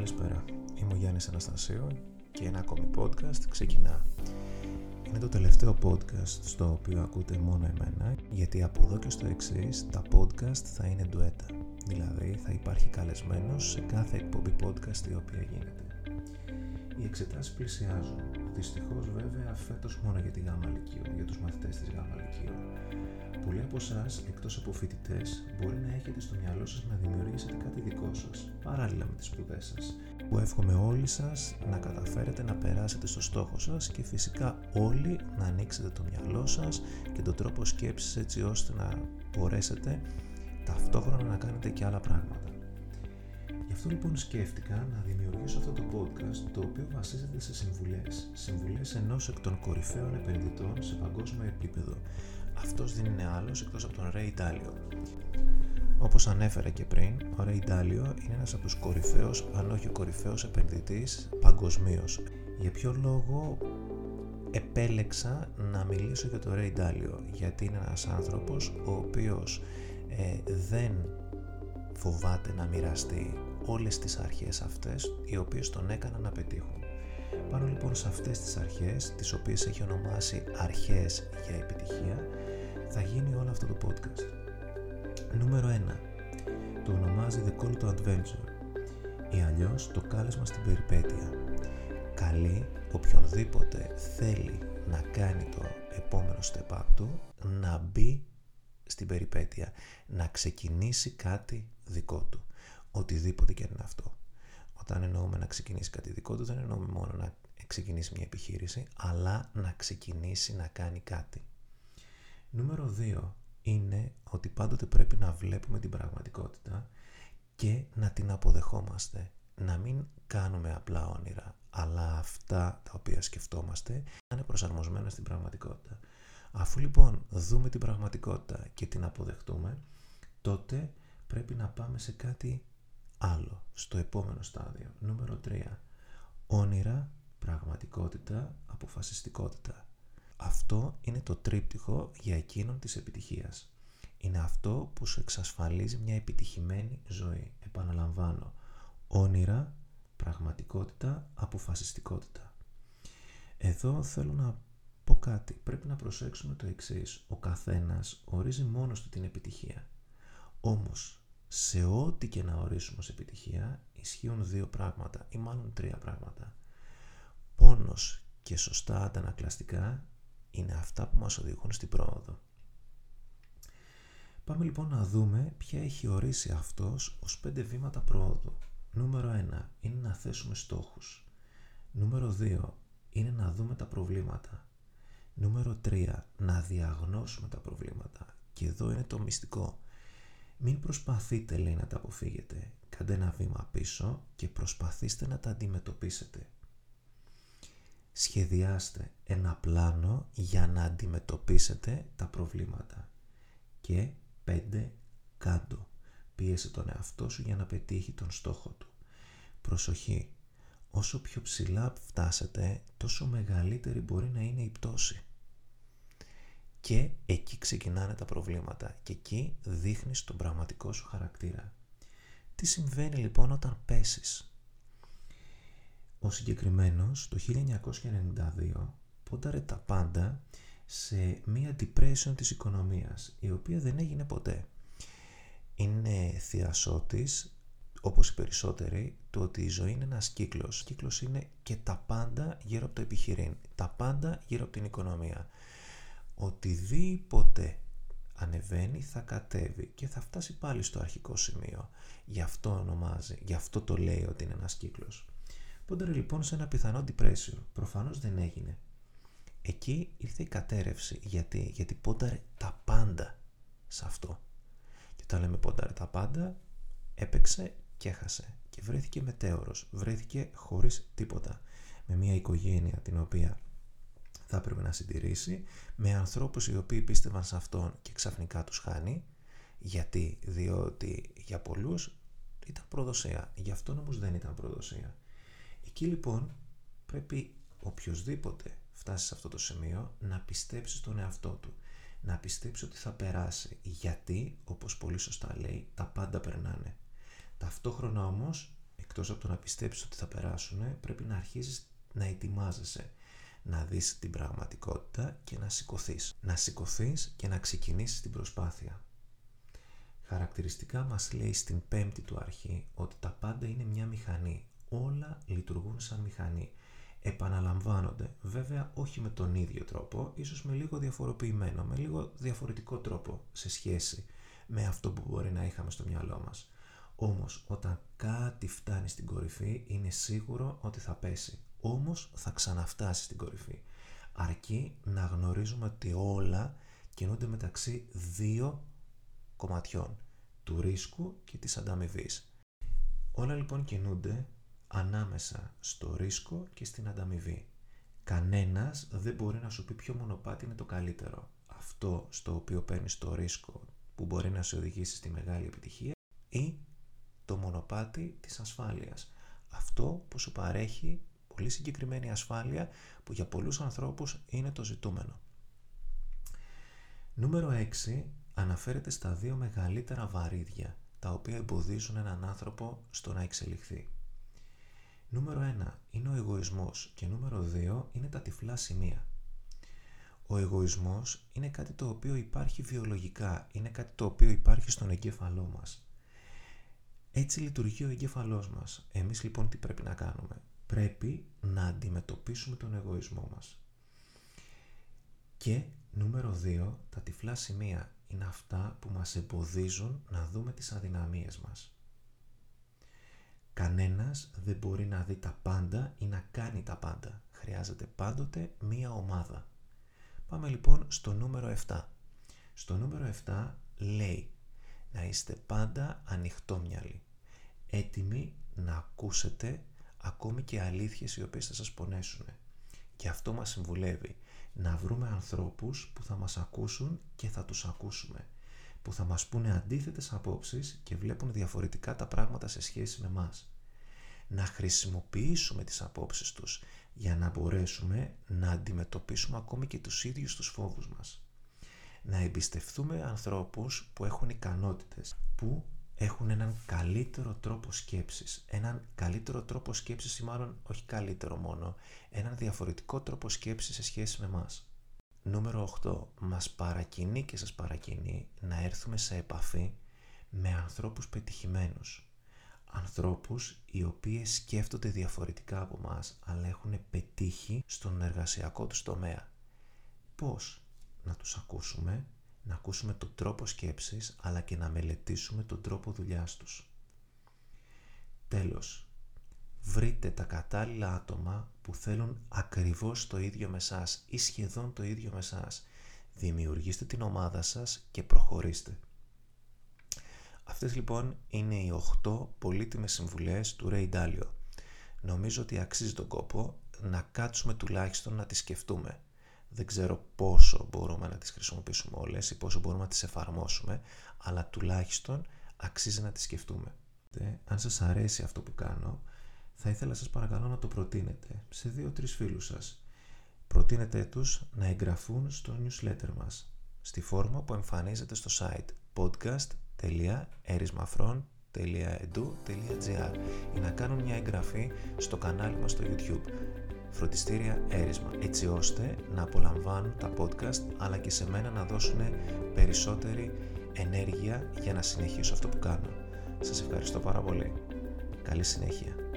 Καλησπέρα, είμαι ο Γιάννης Αναστασίου και ένα ακόμη podcast ξεκινά. Είναι το τελευταίο podcast στο οποίο ακούτε μόνο εμένα γιατί από εδώ και στο εξής τα podcast θα είναι ντουέτα. Δηλαδή θα υπάρχει καλεσμένος σε κάθε εκπομπή podcast η οποία γίνεται. Οι εξετάσεις πλησιάζουν. Δυστυχώς βέβαια φέτος μόνο για τη ΓΑΜΑ Λυκείου, για τους μαθητές της ΓΑΜΑ Λυκείου. Πολλοί από εσάς, εκτός από φοιτητές, μπορεί να έχετε στο μυαλό σας να δημιουργήσετε κάτι δικό σας, παράλληλα με τις σπουδές σας. Που εύχομαι όλοι σας να καταφέρετε να περάσετε στο στόχο σας και φυσικά όλοι να ανοίξετε το μυαλό σας και τον τρόπο σκέψης έτσι ώστε να μπορέσετε ταυτόχρονα να κάνετε και άλλα πράγματα. Γι' αυτό λοιπόν σκέφτηκα να δημιουργήσω αυτό το podcast το οποίο βασίζεται σε συμβουλές. Συμβουλές ενός εκ των κορυφαίων επενδυτών σε παγκόσμιο επίπεδο αυτός δεν είναι άλλος εκτός από τον Ray Dalio. Όπως ανέφερα και πριν, ο Ray Dalio είναι ένας από τους κορυφαίους, αν όχι ο κορυφαίος επενδυτής παγκοσμίως. Για ποιο λόγο επέλεξα να μιλήσω για τον Ray Dalio, γιατί είναι ένας άνθρωπος ο οποίος ε, δεν φοβάται να μοιραστεί όλες τις αρχές αυτές οι οποίες τον έκαναν να πετύχουν. Πάνω λοιπόν σε αυτές τις αρχές, τις οποίες έχει ονομάσει αρχές για επιτυχία, θα γίνει όλο αυτό το podcast. Νούμερο 1. Το ονομάζει The Call to Adventure ή αλλιώς το κάλεσμα στην περιπέτεια. Καλεί οποιονδήποτε θέλει να κάνει το επόμενο step up του να μπει στην περιπέτεια, να ξεκινήσει κάτι δικό του. Οτιδήποτε και είναι αυτό. Όταν εννοούμε να ξεκινήσει κάτι δικό του, δεν εννοούμε μόνο να ξεκινήσει μια επιχείρηση, αλλά να ξεκινήσει να κάνει κάτι. Νούμερο 2 είναι ότι πάντοτε πρέπει να βλέπουμε την πραγματικότητα και να την αποδεχόμαστε. Να μην κάνουμε απλά όνειρα, αλλά αυτά τα οποία σκεφτόμαστε να είναι προσαρμοσμένα στην πραγματικότητα. Αφού λοιπόν δούμε την πραγματικότητα και την αποδεχτούμε, τότε πρέπει να πάμε σε κάτι άλλο, στο επόμενο στάδιο. Νούμερο 3. Όνειρα, πραγματικότητα, αποφασιστικότητα. Αυτό είναι το τρίπτυχο για εκείνον της επιτυχίας. Είναι αυτό που σου εξασφαλίζει μια επιτυχημένη ζωή. Επαναλαμβάνω, όνειρα, πραγματικότητα, αποφασιστικότητα. Εδώ θέλω να πω κάτι. Πρέπει να προσέξουμε το εξής. Ο καθένας ορίζει μόνος του την επιτυχία. Όμως, σε ό,τι και να ορίσουμε ως επιτυχία, ισχύουν δύο πράγματα ή μάλλον τρία πράγματα. Πόνος και σωστά αντανακλαστικά είναι αυτά που μας οδηγούν στην πρόοδο. Πάμε λοιπόν να δούμε ποια έχει ορίσει αυτός ως πέντε βήματα πρόοδου. Νούμερο 1 είναι να θέσουμε στόχους. Νούμερο 2 είναι να δούμε τα προβλήματα. Νούμερο 3 να διαγνώσουμε τα προβλήματα. Και εδώ είναι το μυστικό. Μην προσπαθείτε λέει να τα αποφύγετε. Κάντε ένα βήμα πίσω και προσπαθήστε να τα αντιμετωπίσετε σχεδιάστε ένα πλάνο για να αντιμετωπίσετε τα προβλήματα. Και 5. Κάντο. Πίεσε τον εαυτό σου για να πετύχει τον στόχο του. Προσοχή. Όσο πιο ψηλά φτάσετε, τόσο μεγαλύτερη μπορεί να είναι η πτώση. Και εκεί ξεκινάνε τα προβλήματα και εκεί δείχνεις τον πραγματικό σου χαρακτήρα. Τι συμβαίνει λοιπόν όταν πέσεις; Ο συγκεκριμένος το 1992 πόνταρε τα πάντα σε μία depression της οικονομίας, η οποία δεν έγινε ποτέ. Είναι θειασότης, όπως οι περισσότεροι, το ότι η ζωή είναι ένας κύκλος. Ο κύκλος είναι και τα πάντα γύρω από το επιχειρήν, τα πάντα γύρω από την οικονομία. Οτιδήποτε ανεβαίνει θα κατέβει και θα φτάσει πάλι στο αρχικό σημείο. Γι' αυτό ονομάζει, γι' αυτό το λέει ότι είναι ένας κύκλος. Πόνταρε λοιπόν σε ένα πιθανό depression. Προφανώς δεν έγινε. Εκεί ήρθε η κατέρευση. Γιατί, γιατί πόνταρε τα πάντα σε αυτό. Και όταν λέμε πόνταρε τα πάντα, έπαιξε και έχασε. Και βρέθηκε μετέωρος. Βρέθηκε χωρίς τίποτα. Με μια οικογένεια την οποία θα έπρεπε να συντηρήσει, με ανθρώπους οι οποίοι πίστευαν σε αυτόν και ξαφνικά τους χάνει. Γιατί, διότι για πολλούς ήταν προδοσία. Για αυτόν όμως δεν ήταν προδοσία. Εκεί λοιπόν πρέπει οποιοδήποτε φτάσει σε αυτό το σημείο να πιστέψει στον εαυτό του. Να πιστέψει ότι θα περάσει. Γιατί, όπως πολύ σωστά λέει, τα πάντα περνάνε. Ταυτόχρονα όμως εκτός από το να πιστέψεις ότι θα περάσουν, πρέπει να αρχίσεις να ετοιμάζεσαι, να δεις την πραγματικότητα και να σηκωθείς. Να σηκωθείς και να ξεκινήσεις την προσπάθεια. Χαρακτηριστικά μας λέει στην πέμπτη του αρχή ότι τα πάντα είναι μια μηχανή. Όλα λειτουργούν σαν μηχανή. Επαναλαμβάνονται, βέβαια όχι με τον ίδιο τρόπο, ίσως με λίγο διαφοροποιημένο, με λίγο διαφορετικό τρόπο σε σχέση με αυτό που μπορεί να είχαμε στο μυαλό μας. Όμως όταν κάτι φτάνει στην κορυφή είναι σίγουρο ότι θα πέσει. Όμως θα ξαναφτάσει στην κορυφή. Αρκεί να γνωρίζουμε ότι όλα κινούνται μεταξύ δύο κομματιών. Του ρίσκου και της ανταμοιβής. Όλα λοιπόν κινούνται ανάμεσα στο ρίσκο και στην ανταμοιβή. Κανένας δεν μπορεί να σου πει ποιο μονοπάτι είναι το καλύτερο. Αυτό στο οποίο παίρνεις το ρίσκο που μπορεί να σε οδηγήσει στη μεγάλη επιτυχία ή το μονοπάτι της ασφάλειας. Αυτό που σου παρέχει πολύ συγκεκριμένη ασφάλεια που για πολλούς ανθρώπους είναι το ζητούμενο. Νούμερο 6 αναφέρεται στα δύο μεγαλύτερα βαρύδια τα οποία εμποδίζουν έναν άνθρωπο στο να εξελιχθεί. Νούμερο 1 είναι ο εγωισμός και νούμερο 2 είναι τα τυφλά σημεία. Ο εγωισμός είναι κάτι το οποίο υπάρχει βιολογικά, είναι κάτι το οποίο υπάρχει στον εγκέφαλό μας. Έτσι λειτουργεί ο εγκέφαλός μας. Εμείς λοιπόν τι πρέπει να κάνουμε; Πρέπει να αντιμετωπίσουμε τον εγωισμό μας. Και νούμερο 2, τα τυφλά σημεία είναι αυτά που μας εμποδίζουν να δούμε τις αδυναμίες μας. Κανένας δεν μπορεί να δει τα πάντα ή να κάνει τα πάντα. Χρειάζεται πάντοτε μία ομάδα. Πάμε λοιπόν στο νούμερο 7. Στο νούμερο 7 λέει να είστε πάντα ανοιχτόμυαλοι, έτοιμοι να ακούσετε ακόμη και αλήθειες οι οποίες θα σας πονέσουν. Και αυτό μας συμβουλεύει να βρούμε ανθρώπους που θα μας ακούσουν και θα τους ακούσουμε, που θα μας πούνε αντίθετες απόψεις και βλέπουν διαφορετικά τα πράγματα σε σχέση με μας. Να χρησιμοποιήσουμε τις απόψεις τους για να μπορέσουμε να αντιμετωπίσουμε ακόμη και τους ίδιους τους φόβους μας. Να εμπιστευτούμε ανθρώπους που έχουν ικανότητες, που έχουν έναν καλύτερο τρόπο σκέψης. Έναν καλύτερο τρόπο σκέψης ή μάλλον όχι καλύτερο μόνο, έναν διαφορετικό τρόπο σκέψης σε σχέση με μας. Νούμερο 8. Μας παρακινεί και σας παρακινεί να έρθουμε σε επαφή με ανθρώπους πετυχημένους ανθρώπους οι οποίοι σκέφτονται διαφορετικά από μας αλλά έχουν πετύχει στον εργασιακό τους τομέα. Πώς να τους ακούσουμε, να ακούσουμε τον τρόπο σκέψης αλλά και να μελετήσουμε τον τρόπο δουλειάς τους. Τέλος, βρείτε τα κατάλληλα άτομα που θέλουν ακριβώς το ίδιο με σας ή σχεδόν το ίδιο με σας. Δημιουργήστε την ομάδα σας και προχωρήστε. Αυτές λοιπόν είναι οι 8 πολύτιμες συμβουλές του Ray Dalio. Νομίζω ότι αξίζει τον κόπο να κάτσουμε τουλάχιστον να τις σκεφτούμε. Δεν ξέρω πόσο μπορούμε να τις χρησιμοποιήσουμε όλες ή πόσο μπορούμε να τις εφαρμόσουμε, αλλά τουλάχιστον αξίζει να τις σκεφτούμε. Αν σας αρέσει αυτό που κάνω, θα ήθελα σας παρακαλώ να το προτείνετε σε δύο-τρεις φίλους σας. Προτείνετε τους να εγγραφούν στο newsletter μας, στη φόρμα που εμφανίζεται στο site podcast www.erismafron.edu.gr ή να κάνουν μια εγγραφή στο κανάλι μας στο YouTube Φροντιστήρια Έρισμα έτσι ώστε να απολαμβάνουν τα podcast αλλά και σε μένα να δώσουν περισσότερη ενέργεια για να συνεχίσω αυτό που κάνω. Σας ευχαριστώ πάρα πολύ. Καλή συνέχεια.